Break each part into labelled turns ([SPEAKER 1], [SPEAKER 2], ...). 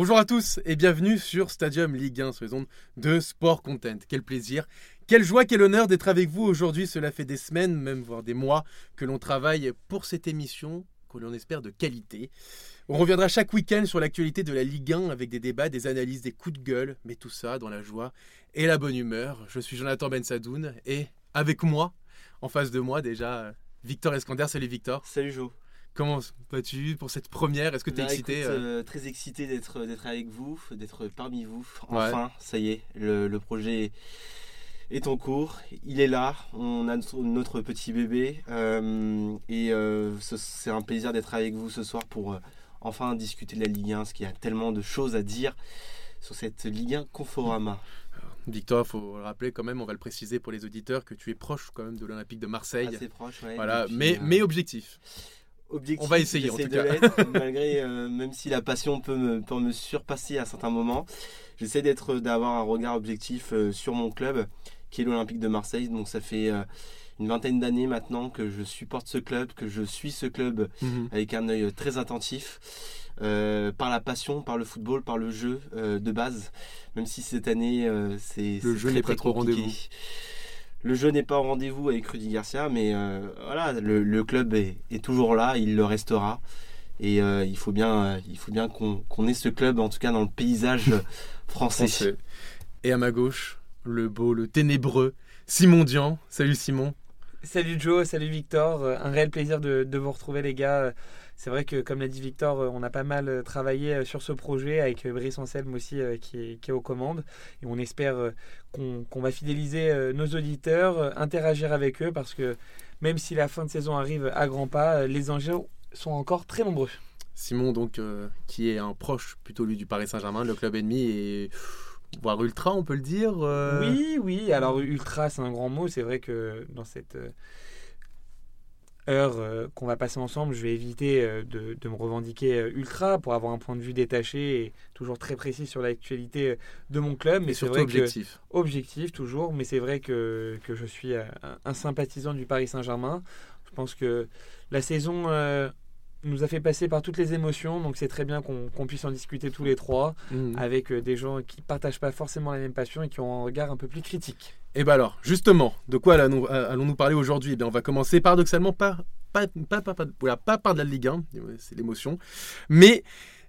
[SPEAKER 1] Bonjour à tous et bienvenue sur Stadium Ligue 1 sur les ondes de Sport Content. Quel plaisir, quelle joie, quel honneur d'être avec vous aujourd'hui. Cela fait des semaines, même voire des mois, que l'on travaille pour cette émission que l'on espère de qualité. On reviendra chaque week-end sur l'actualité de la Ligue 1 avec des débats, des analyses, des coups de gueule, mais tout ça dans la joie et la bonne humeur. Je suis Jonathan Bensadoun et avec moi, en face de moi déjà, Victor Escander. Salut Victor.
[SPEAKER 2] Salut Jo.
[SPEAKER 1] Comment vas-tu pour cette première? Est-ce que tu es
[SPEAKER 2] Bah,
[SPEAKER 1] excité
[SPEAKER 2] écoute,
[SPEAKER 1] euh?
[SPEAKER 2] euh, Très excité d'être d'être avec vous, d'être parmi vous. Enfin, ça y est, le, le projet est en cours. Il est là. On a notre, petit bébé. euh, et euh, ce- c'est un plaisir d'être avec vous ce soir pour euh, enfin discuter de la Ligue 1, parce qu'il y a tellement de choses à dire sur cette Ligue 1 Conforama.
[SPEAKER 1] Victor, faut le rappeler quand même, on va le préciser pour les auditeurs, que tu es proche quand même de l'Olympique de Marseille.
[SPEAKER 2] Assez proche, ouais.
[SPEAKER 1] Voilà,
[SPEAKER 2] Et puis,
[SPEAKER 1] mais,
[SPEAKER 2] euh,
[SPEAKER 1] mais objectif.
[SPEAKER 2] Objectif.
[SPEAKER 1] On va essayer, en tout
[SPEAKER 2] de
[SPEAKER 1] cas.
[SPEAKER 2] l'être, malgré, euh, même si la passion peut me, peut me surpasser à certains moments. J'essaie d'être, d'avoir un regard objectif euh, sur mon club, qui est l'Olympique de Marseille. Donc ça fait euh, une vingtaine d'années maintenant que je supporte ce club, que je suis ce club
[SPEAKER 1] Mhm.
[SPEAKER 2] avec un œil très attentif. euh, par la passion, par le football, par le jeu euh, de base, même si cette année euh, c'est
[SPEAKER 1] Le jeu
[SPEAKER 2] très,
[SPEAKER 1] n'est pas trop rendez-vous.
[SPEAKER 2] Le jeu n'est pas au rendez-vous avec Rudy Garcia, mais euh, voilà, le, le club est, est toujours là, il le restera. Et euh, il faut bien, euh, il faut bien qu'on qu'on ait ce club, en tout cas dans le paysage français.
[SPEAKER 1] Français. Et à ma gauche, le beau, le ténébreux, Simon Dian. Salut Simon.
[SPEAKER 3] Salut Joe, salut Victor. Un réel plaisir de, de vous retrouver les gars. C'est vrai que comme l'a dit Victor, euh, on a pas mal euh, travaillé euh, sur ce projet avec Brice Anselme aussi qui est, qui est aux commandes. Et on espère qu'on va fidéliser nos auditeurs, interagir avec eux parce que même si la fin de saison arrive à grands pas, les enjeux sont encore très nombreux.
[SPEAKER 1] Simon, donc, euh, qui est un proche plutôt lui du Paris Saint-Germain, le club ennemi, et voire ultra, on peut le dire. euh,
[SPEAKER 3] Oui, oui. Alors ultra, c'est un grand mot. C'est vrai que dans cette heure euh, qu'on va passer ensemble, je vais éviter euh, de, de me revendiquer euh, ultra pour avoir un point de vue détaché et toujours très précis sur l'actualité de mon club.
[SPEAKER 1] mais
[SPEAKER 3] c'est
[SPEAKER 1] surtout
[SPEAKER 3] vrai
[SPEAKER 1] objectif.
[SPEAKER 3] que objectif toujours. Mais c'est vrai que, que je suis un, sympathisant du Paris Saint-Germain. Je pense que la saison nous a fait passer par toutes les émotions, donc c'est très bien qu'on puisse en discuter tous les trois
[SPEAKER 1] Mhm.
[SPEAKER 3] avec des gens qui partagent pas forcément la même passion et qui ont un regard un peu plus critique.
[SPEAKER 1] Et bien alors, justement, de quoi allons- allons-nous parler aujourd'hui? Eh bien, on va commencer paradoxalement par, pas, par de la Ligue 1, c'est l'émotion, mais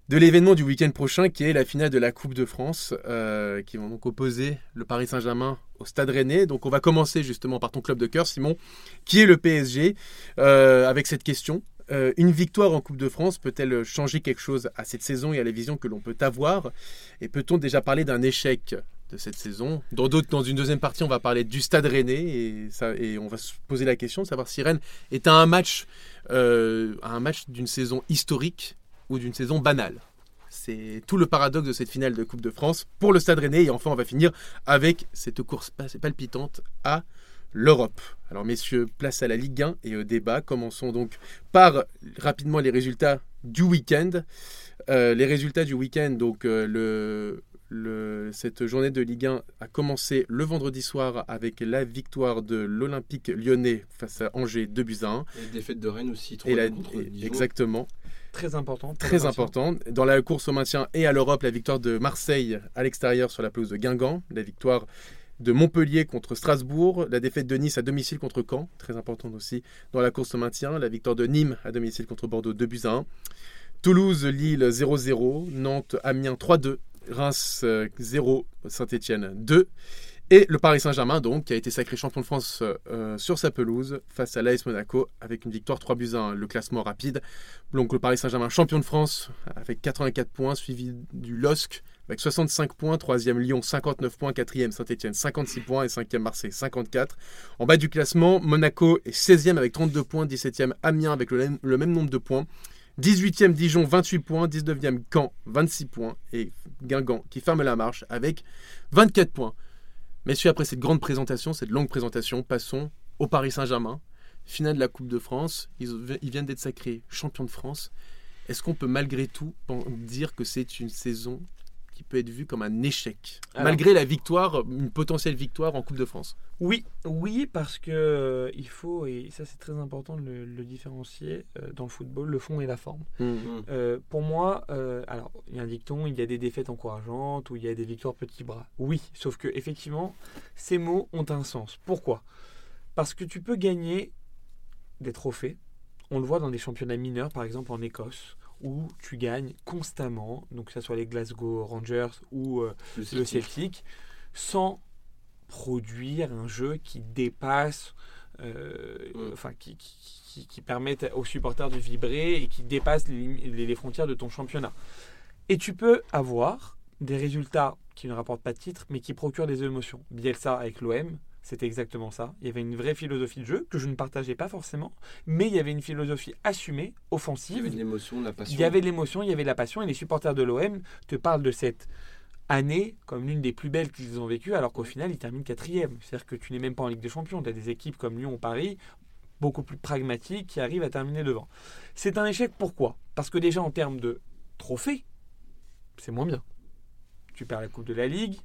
[SPEAKER 1] de l'événement du week-end prochain qui est la finale de la Coupe de France, euh, qui vont donc opposer le Paris Saint-Germain au Stade Rennais. Donc on va commencer justement par ton club de cœur, Simon, qui est le PSG, euh, avec cette question. Euh, une victoire en Coupe de France peut-elle changer quelque chose à cette saison et à la vision que l'on peut avoir? Et peut-on déjà parler d'un échec? De cette saison. Dans, d'autres, dans une deuxième partie, on va parler du Stade Rennais et, on va se poser la question de savoir si Rennes est à un match, euh, à un match d'une saison historique ou d'une saison banale. C'est tout le paradoxe de cette finale de Coupe de France pour le Stade Rennais. Et enfin, on va finir avec cette course palpitante à l'Europe. Alors, messieurs, place à la Ligue 1 et au débat. Commençons donc par rapidement les résultats du week-end. Euh, les résultats du week-end, donc euh, le, le- cette journée de Ligue 1 a commencé le vendredi soir avec la victoire de l'Olympique lyonnais face à Angers 2 buts à 1.
[SPEAKER 2] Et défaite de Rennes aussi,
[SPEAKER 1] Et la-
[SPEAKER 2] contre
[SPEAKER 1] et-
[SPEAKER 2] Dijon.
[SPEAKER 1] exactement,
[SPEAKER 3] Très important. pour
[SPEAKER 1] très
[SPEAKER 3] le Vincent.
[SPEAKER 1] important. Dans la course au maintien et à l'Europe, la victoire de Marseille à l'extérieur sur la pelouse de Guingamp, la victoire de Montpellier contre Strasbourg, la défaite de Nice à domicile contre Caen, très importante aussi dans la course au maintien, la victoire de Nîmes à domicile contre Bordeaux 2 buts à 1. Toulouse, Lille 0-0, Nantes, Amiens 3-2, Reims euh, 0, Saint-Etienne 2. Et le Paris Saint-Germain, donc, qui a été sacré champion de France euh, sur sa pelouse face à l'AS Monaco avec une victoire 3 buts à 1. Le classement rapide. Donc le Paris Saint-Germain champion de France avec 84 points, suivi du LOSC avec 65 points, 3e Lyon 59 points, 4e Saint-Etienne 56 points et 5e Marseille 54. En bas du classement, Monaco est 16e avec 32 points, 17e Amiens avec le même nombre de points. 18e Dijon, 28 points. 19e Caen, 26 points. Et Guingamp qui ferme la marche avec 24 points. Messieurs, après cette grande présentation, cette longue présentation, passons au Paris Saint-Germain. Finale de la Coupe de France. Ils, ils viennent d'être sacrés champions de France. Est-ce qu'on peut malgré tout dire que c'est une saison qui peut être vu comme un échec, malgré la victoire, une potentielle victoire en Coupe de France
[SPEAKER 3] Oui, oui, parce que euh, il faut, et ça c'est très important de le, différencier euh, dans le football, le fond et la forme. Mmh. Mmh. pour moi, alors il y a un dicton, il y a des défaites encourageantes ou il y a des victoires petits bras. Oui, sauf que effectivement, ces mots ont un sens. Pourquoi? Parce que tu peux gagner des trophées. On le voit dans des championnats mineurs, par exemple en Écosse, où tu gagnes constamment, donc que ce soit les Glasgow Rangers ou euh, le, Celtic. sans produire un jeu qui dépasse, euh, mm. enfin qui, qui, aux supporters de vibrer et qui dépasse les, les, frontières de ton championnat. Et tu peux avoir des résultats qui ne rapportent pas de titre, mais qui procurent des émotions. Bielsa avec l'OM, c'était exactement ça. Il y avait une vraie philosophie de jeu que je ne partageais pas forcément, mais il y avait une philosophie assumée, offensive. Il y
[SPEAKER 2] avait l'émotion, la passion.
[SPEAKER 3] Il y avait l'émotion, il y avait la passion, et les supporters de l'OM te parlent de cette année comme l'une des plus belles qu'ils ont vécues, alors qu'au final, ils terminent quatrième. C'est-à-dire que tu n'es même pas en Ligue des Champions. Tu as des équipes comme Lyon ou Paris, beaucoup plus pragmatiques, qui arrivent à terminer devant. C'est un échec pourquoi? Parce que déjà, en termes de trophées, c'est moins bien. Tu perds la Coupe de la Ligue,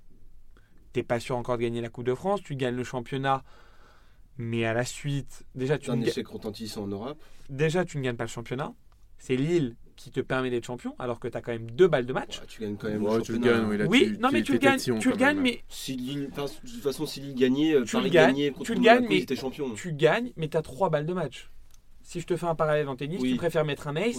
[SPEAKER 3] t'es pas sûr encore de gagner la Coupe de France, tu gagnes le championnat, mais à la suite, déjà tu
[SPEAKER 2] un échec retentissant en Europe.
[SPEAKER 3] Déjà tu ne gagnes pas le championnat. C'est Lille qui te permet d'être champion, alors que tu as quand même deux balles de match.
[SPEAKER 2] tu gagnes quand même le championnat.
[SPEAKER 3] oui, oui non mais tu le gagnes, tu le gagnes, mais
[SPEAKER 2] si Lille, de toute façon si Lille gagnait, euh,
[SPEAKER 3] tu Paris gagnait tu le gagnes, mais champion. Tu gagnes, mais tu as trois balles de match. Si je te fais un parallèle en tennis, tu préfères mettre un ace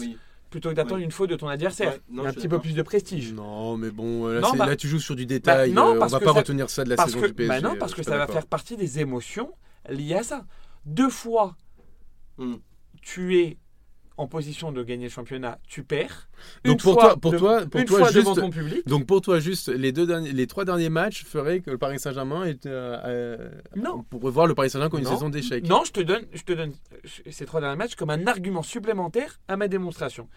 [SPEAKER 3] plutôt que d'attendre une faute de ton adversaire. un petit peu plus de prestige.
[SPEAKER 1] Non, mais bon, là, bah- là tu joues sur du détail. Bah, non, euh, on va pas retenir ça de la saison du PSG.
[SPEAKER 3] Bah non, parce que ça va faire partie des émotions liées à ça. Deux fois, hmm. tu es en position de gagner le championnat, tu perds.
[SPEAKER 1] Donc pour toi, pour toi, pour toi, juste, ton public. Donc pour toi, juste les deux derniers, les trois derniers matchs feraient que le Paris Saint-Germain est euh, euh, non. pour voir le Paris Saint-Germain comme une saison d'échec.
[SPEAKER 3] Non, je te donne, je te donne ces trois derniers matchs comme un argument supplémentaire à ma démonstration.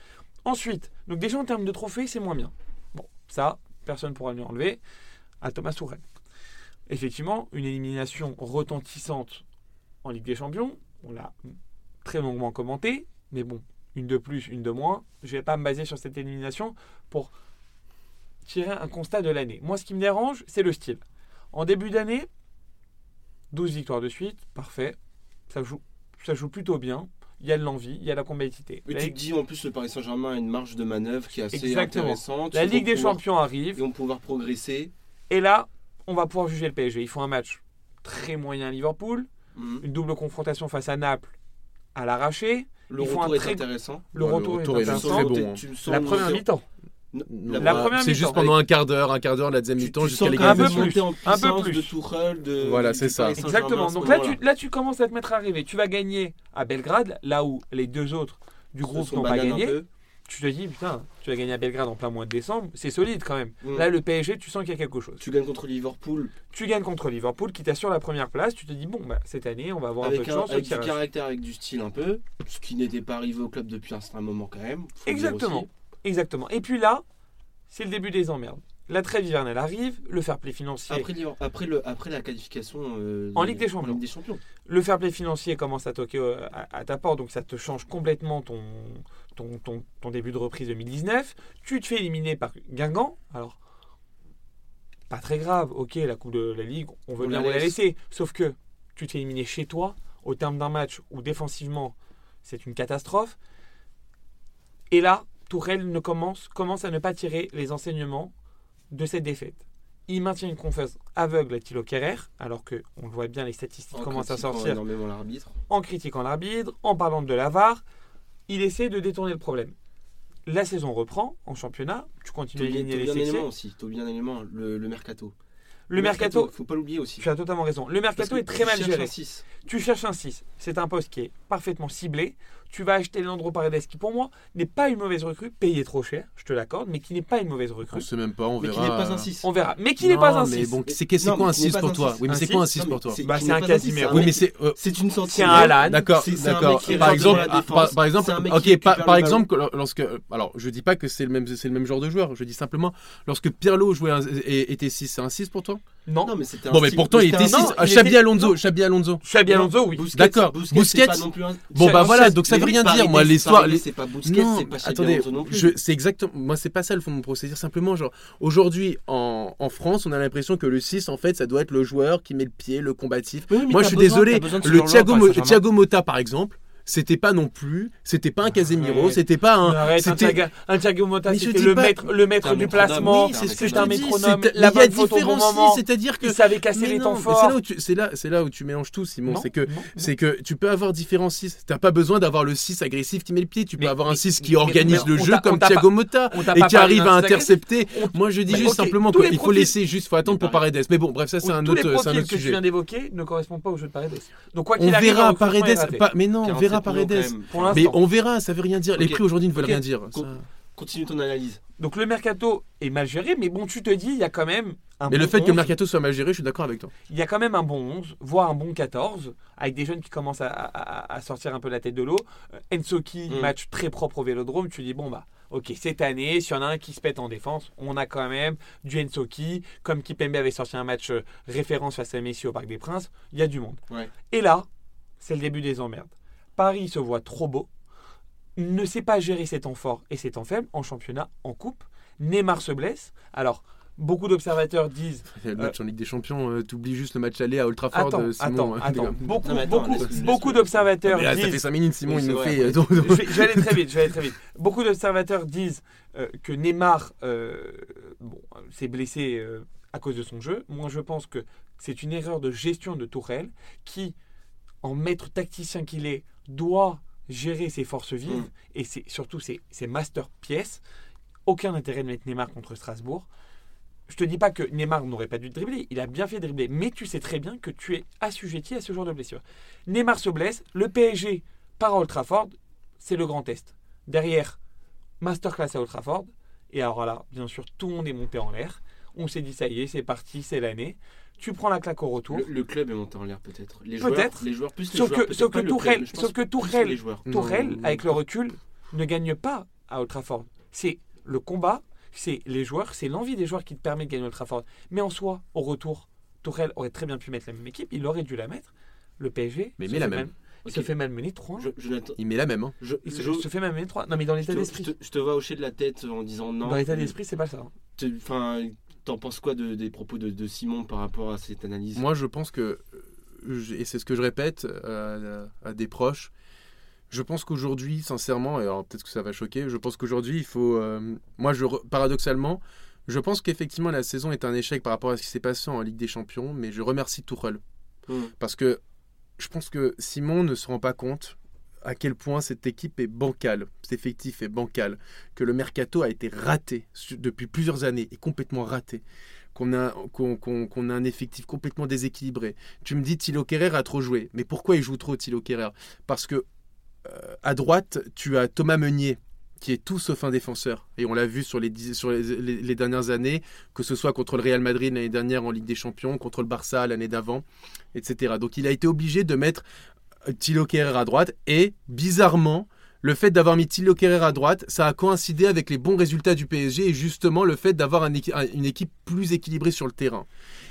[SPEAKER 3] Ensuite, donc déjà en termes de trophées, c'est moins bien. Bon, ça, personne ne pourra lui enlever à Thomas Tourelle. Effectivement, une élimination retentissante en Ligue des Champions, on l'a très longuement commenté, mais bon, une de plus, une de moins. Je ne vais pas me baser sur cette élimination pour tirer un constat de l'année. Moi, ce qui me dérange, c'est le style. En début d'année, 12 victoires de suite, parfait. Ça joue, ça joue plutôt bien. Il y a de l'envie, il y a de la compétitivité.
[SPEAKER 2] Mais tu te dis en plus le Paris Saint-Germain a une marge de manœuvre qui est assez intéressante.
[SPEAKER 3] La Ligue des Champions arrive.
[SPEAKER 2] Ils vont pouvoir progresser.
[SPEAKER 3] Et là, on va pouvoir juger le PSG. Il faut un match très moyen à Liverpool, mhm. une double confrontation face à Naples à l'arraché.
[SPEAKER 2] Le retour est intéressant.
[SPEAKER 3] Le retour, est, intéressant. La première mi-temps.
[SPEAKER 1] La première c'est juste pendant un quart d'heure, un quart d'heure, la deuxième mi-temps jusqu'à
[SPEAKER 3] l'égalisation. Un peu plus,
[SPEAKER 2] de Tourelle, de
[SPEAKER 1] voilà, c'est ça.
[SPEAKER 3] Exactement. Donc là, tu, là, tu commences à te mettre à rêver. Tu vas gagner à Belgrade, là où les deux autres du groupe n'ont pas gagné. Tu te dis, putain, tu vas gagner à Belgrade en plein mois de décembre, c'est solide quand même. Mm. Là, le PSG, tu sens qu'il y a quelque chose.
[SPEAKER 2] Tu gagnes contre Liverpool.
[SPEAKER 3] Tu gagnes contre Liverpool qui t'assure la première place. Tu te dis, bon, bah, cette année, on va avoir un peu de chance.
[SPEAKER 2] Avec du caractère, avec du style un peu, ce qui n'était pas arrivé au club depuis un certain moment quand même.
[SPEAKER 3] Exactement. Exactement. Et puis là, c'est le début des emmerdes. La trêve hivernale arrive, le fair play financier.
[SPEAKER 2] Après, après, le, après la qualification euh,
[SPEAKER 3] en, Ligue des Champions. des Champions. Le fair play financier commence à toquer euh, à, ta porte, donc ça te change complètement ton, ton, ton, ton, début de reprise 2019. Tu te fais éliminer par Guingamp. Alors, pas très grave, ok, la Coupe de la Ligue, on veut bien la, la laisser. Sauf que tu te fais éliminer chez toi, au terme d'un match où défensivement, c'est une catastrophe. Et là, Tourelle ne commence, commence à ne pas tirer les enseignements de cette défaite. Il maintient une confiance aveugle à Thilo Kerrer, alors que on le voit bien, les statistiques commencent à sortir. En critiquant l'arbitre, en parlant de la il essaie de détourner le problème. La saison reprend en championnat, tu continues à gagner les
[SPEAKER 2] élément aussi, tu bien élément, le, le mercato.
[SPEAKER 3] Le, mercato,
[SPEAKER 2] faut pas l'oublier aussi.
[SPEAKER 3] Tu as totalement raison. Le mercato est très mal géré. Tu cherches un 6. C'est un poste qui est parfaitement ciblé tu vas acheter Leandro Paredes, qui pour moi n'est pas une mauvaise recrue, payé trop cher, je te l'accorde, mais qui n'est pas une mauvaise recrue. On
[SPEAKER 1] sait même pas, on
[SPEAKER 2] verra.
[SPEAKER 1] Mais qui
[SPEAKER 2] n'est pas un 6.
[SPEAKER 3] On verra. Mais qui n'est pas un 6.
[SPEAKER 1] Mais bon, c'est quoi un 6 pour toi Oui, mais c'est quoi un 6 pour toi
[SPEAKER 3] Bah, c'est un Casimir.
[SPEAKER 1] Oui, mais c'est.
[SPEAKER 2] C'est une sortie.
[SPEAKER 3] C'est un Alan.
[SPEAKER 1] D'accord, d'accord. Par exemple, par exemple, ok, par exemple, lorsque. Alors, je dis pas que c'est le même genre de joueur, je dis simplement, lorsque Pirlo jouait était 6, c'est un 6 pour toi
[SPEAKER 3] Non.
[SPEAKER 2] Non, mais c'était un
[SPEAKER 1] Bon, mais pourtant, il était
[SPEAKER 2] un-
[SPEAKER 1] 6.
[SPEAKER 3] non, il
[SPEAKER 1] Xabi Alonso. Xabi Alonso.
[SPEAKER 3] Xabi Alonso, oui.
[SPEAKER 1] D'accord.
[SPEAKER 2] Busquets,
[SPEAKER 1] Busquets.
[SPEAKER 2] c'est pas non plus un-
[SPEAKER 1] Bon, bah voilà, donc ça veut rien dire. Moi, l'histoire.
[SPEAKER 2] C'est pas Busquets,
[SPEAKER 1] Non,
[SPEAKER 2] c'est pas Xabi
[SPEAKER 1] attendez,
[SPEAKER 2] Alonso non plus.
[SPEAKER 1] c'est exactement. Moi, c'est pas ça le fond de mon procédé. Simplement, genre, aujourd'hui, en, en France, on a l'impression que le 6, en fait, ça doit être le joueur qui met le pied, le combatif. Moi, je suis désolé. Le. Thiago Motta, par exemple, c'était pas non plus. C'était pas un Casemiro, c'était pas un.
[SPEAKER 3] Arrête,
[SPEAKER 1] c'était-
[SPEAKER 3] Thiago, un Thiago Motta, c'était le
[SPEAKER 1] pas-
[SPEAKER 3] maître, le maître du placement.
[SPEAKER 2] oui,
[SPEAKER 1] c'est ce que je
[SPEAKER 3] métronome. La
[SPEAKER 1] il y a c'est-à-dire que.
[SPEAKER 3] Il savait casser
[SPEAKER 1] Mais
[SPEAKER 3] les
[SPEAKER 1] non,
[SPEAKER 3] temps forts.
[SPEAKER 1] C'est là, où tu- c'est là, c'est là où tu mélanges tout, Simon. C'est que, c'est que tu peux avoir différents 6. T'as pas besoin d'avoir le 6 agressif qui met le pied. Tu peux
[SPEAKER 3] Mais-
[SPEAKER 1] avoir un
[SPEAKER 3] mais-
[SPEAKER 1] 6 qui
[SPEAKER 3] mais-
[SPEAKER 1] organise
[SPEAKER 3] mais
[SPEAKER 1] le
[SPEAKER 3] on
[SPEAKER 1] jeu
[SPEAKER 3] on
[SPEAKER 1] comme Thiago Motta
[SPEAKER 3] on t'a
[SPEAKER 1] et qui arrive à intercepter.
[SPEAKER 3] On-
[SPEAKER 1] Moi, je dis juste simplement qu'il faut laisser juste, faut attendre pour Paredes. Mais bon, bref, ça c'est un autre, autre
[SPEAKER 3] que tu
[SPEAKER 1] sujet.
[SPEAKER 3] viens d'évoquer ne correspondent pas au jeu de Paredes. Donc quoi
[SPEAKER 1] On
[SPEAKER 3] qu'il arrive,
[SPEAKER 1] verra
[SPEAKER 3] recrutement est
[SPEAKER 1] Paredes. Mais non, on
[SPEAKER 2] 47
[SPEAKER 1] verra
[SPEAKER 2] même.
[SPEAKER 3] Pour
[SPEAKER 1] Mais on verra, ça veut rien dire. Les prix aujourd'hui ne veulent rien dire.
[SPEAKER 2] Co-
[SPEAKER 1] ça.
[SPEAKER 2] Continue ton analyse.
[SPEAKER 3] Donc le mercato est mal géré, mais bon, tu te dis, il y a quand même un
[SPEAKER 1] Mais le fait que le
[SPEAKER 3] 11.
[SPEAKER 1] mercato soit mal géré, je suis d'accord avec toi.
[SPEAKER 3] il y a quand même un bon 11, voire un bon 14, avec des jeunes qui commencent à, à- à sortir un peu la tête de l'eau. Euh, Ensoki,
[SPEAKER 2] Mm.
[SPEAKER 3] match très propre au vélodrome, tu dis, bon bah, ok, cette année, s'il y en a un qui se pète en défense, on a quand même du Ensoki, comme Kipembe avait sorti un match euh, référence face à Messi au Parc des Princes, il y a du monde.
[SPEAKER 2] Ouais.
[SPEAKER 3] Et là, c'est le début des emmerdes. Paris se voit trop beau, ne sait pas gérer ses temps forts et ses temps faibles en championnat, en coupe. Neymar se blesse. Alors, beaucoup d'observateurs disent
[SPEAKER 1] Le match en Ligue des Champions, euh, t'oublies juste le match aller à Old Trafford,
[SPEAKER 3] Attends,
[SPEAKER 1] euh, Simon.
[SPEAKER 3] attends,
[SPEAKER 1] hein,
[SPEAKER 3] attends. Beaucoup,
[SPEAKER 2] Non, mais attends,
[SPEAKER 3] beaucoup, beaucoup d'observateurs
[SPEAKER 1] là, ça fait
[SPEAKER 3] disent.
[SPEAKER 1] 5 minutes, Simon,
[SPEAKER 2] Oui,
[SPEAKER 1] il nous fait. euh, donc-
[SPEAKER 3] Je vais, je vais aller très vite, je vais aller très vite. Beaucoup d'observateurs disent euh, que Neymar euh, bon, euh, s'est blessé euh, à cause de son jeu. Moi, je pense que c'est une erreur de gestion de Tourelle qui, en maître tacticien qu'il est, doit gérer ses forces vives
[SPEAKER 2] Mm.
[SPEAKER 3] et c'est surtout ses, ses master pièces. Aucun intérêt de mettre Neymar contre Strasbourg. Je te dis pas que Neymar n'aurait pas dû dribbler, il a bien fait dribbler, mais tu sais très bien que tu es assujetti à ce genre de blessure. Neymar se blesse, le PSG part à Old Trafford, c'est le grand test. Derrière, masterclass à Old Trafford, et alors là, bien sûr, tout le monde est monté en l'air. On s'est dit, ça y est, c'est parti, c'est l'année. Tu prends la claque au retour.
[SPEAKER 2] Le, le club est monté en l'air peut-être. Les
[SPEAKER 3] Peut-être.
[SPEAKER 2] joueurs, les joueurs plus les
[SPEAKER 3] Sauf
[SPEAKER 2] joueurs,
[SPEAKER 3] que, sauf que Tourelle, sauf que Tourelle. Tourelle, avec le recul, ne gagne pas à Old Trafford. C'est le combat, c'est les joueurs, c'est l'envie des joueurs qui te permet de gagner Old Trafford. Mais en soi, au retour, Tourelle aurait très bien pu mettre la même équipe, il aurait dû la mettre. Le PSG
[SPEAKER 1] Mais il
[SPEAKER 3] se
[SPEAKER 1] met la
[SPEAKER 3] fait
[SPEAKER 1] même.
[SPEAKER 3] mal-
[SPEAKER 2] Ok.
[SPEAKER 3] se fait malmener 3
[SPEAKER 2] Je, Jonathan,
[SPEAKER 1] Il met la même. hein.
[SPEAKER 2] je,
[SPEAKER 3] Il se,
[SPEAKER 2] je-
[SPEAKER 3] se fait malmener 3 Non, mais dans
[SPEAKER 2] je
[SPEAKER 3] l'état
[SPEAKER 2] te,
[SPEAKER 3] d'esprit.
[SPEAKER 2] je te- je te vois hocher de la tête en disant non.
[SPEAKER 3] Dans l'état d'esprit, c'est pas ça. hein.
[SPEAKER 2] Enfin, t'en penses quoi de- des propos de, de Simon par rapport à cette analyse?
[SPEAKER 1] Moi, je pense que, et c'est ce que je répète euh, à, à des proches, je pense qu'aujourd'hui, sincèrement, et alors peut-être que ça va choquer, je pense qu'aujourd'hui, il faut. euh, moi, je, paradoxalement, je pense qu'effectivement, la saison est un échec par rapport à ce qui s'est passé en Ligue des Champions, mais je remercie Tuchel.
[SPEAKER 2] Hmm.
[SPEAKER 1] Parce que je pense que Simon ne se rend pas compte à quel point cette équipe est bancale, cet effectif est bancal, que le mercato a été raté depuis plusieurs années, et complètement raté, qu'on a, a un effectif complètement déséquilibré. Tu me dis Thilo Kerrer a trop joué, mais pourquoi il joue trop Thilo Kerrer? Parce que euh, à droite, tu as Thomas Meunier, qui est tout sauf un défenseur. Et on l'a vu sur, les, sur les, les- dernières années, que ce soit contre le Real Madrid l'année dernière en Ligue des Champions, contre le Barça l'année d'avant, etc. Donc il a été obligé de mettre Thilo Kerrer à droite. Et bizarrement, le fait d'avoir mis Thilo Kerrer à droite, ça a coïncidé avec les bons résultats du PSG et justement le fait d'avoir un une équipe plus équilibrée sur le terrain.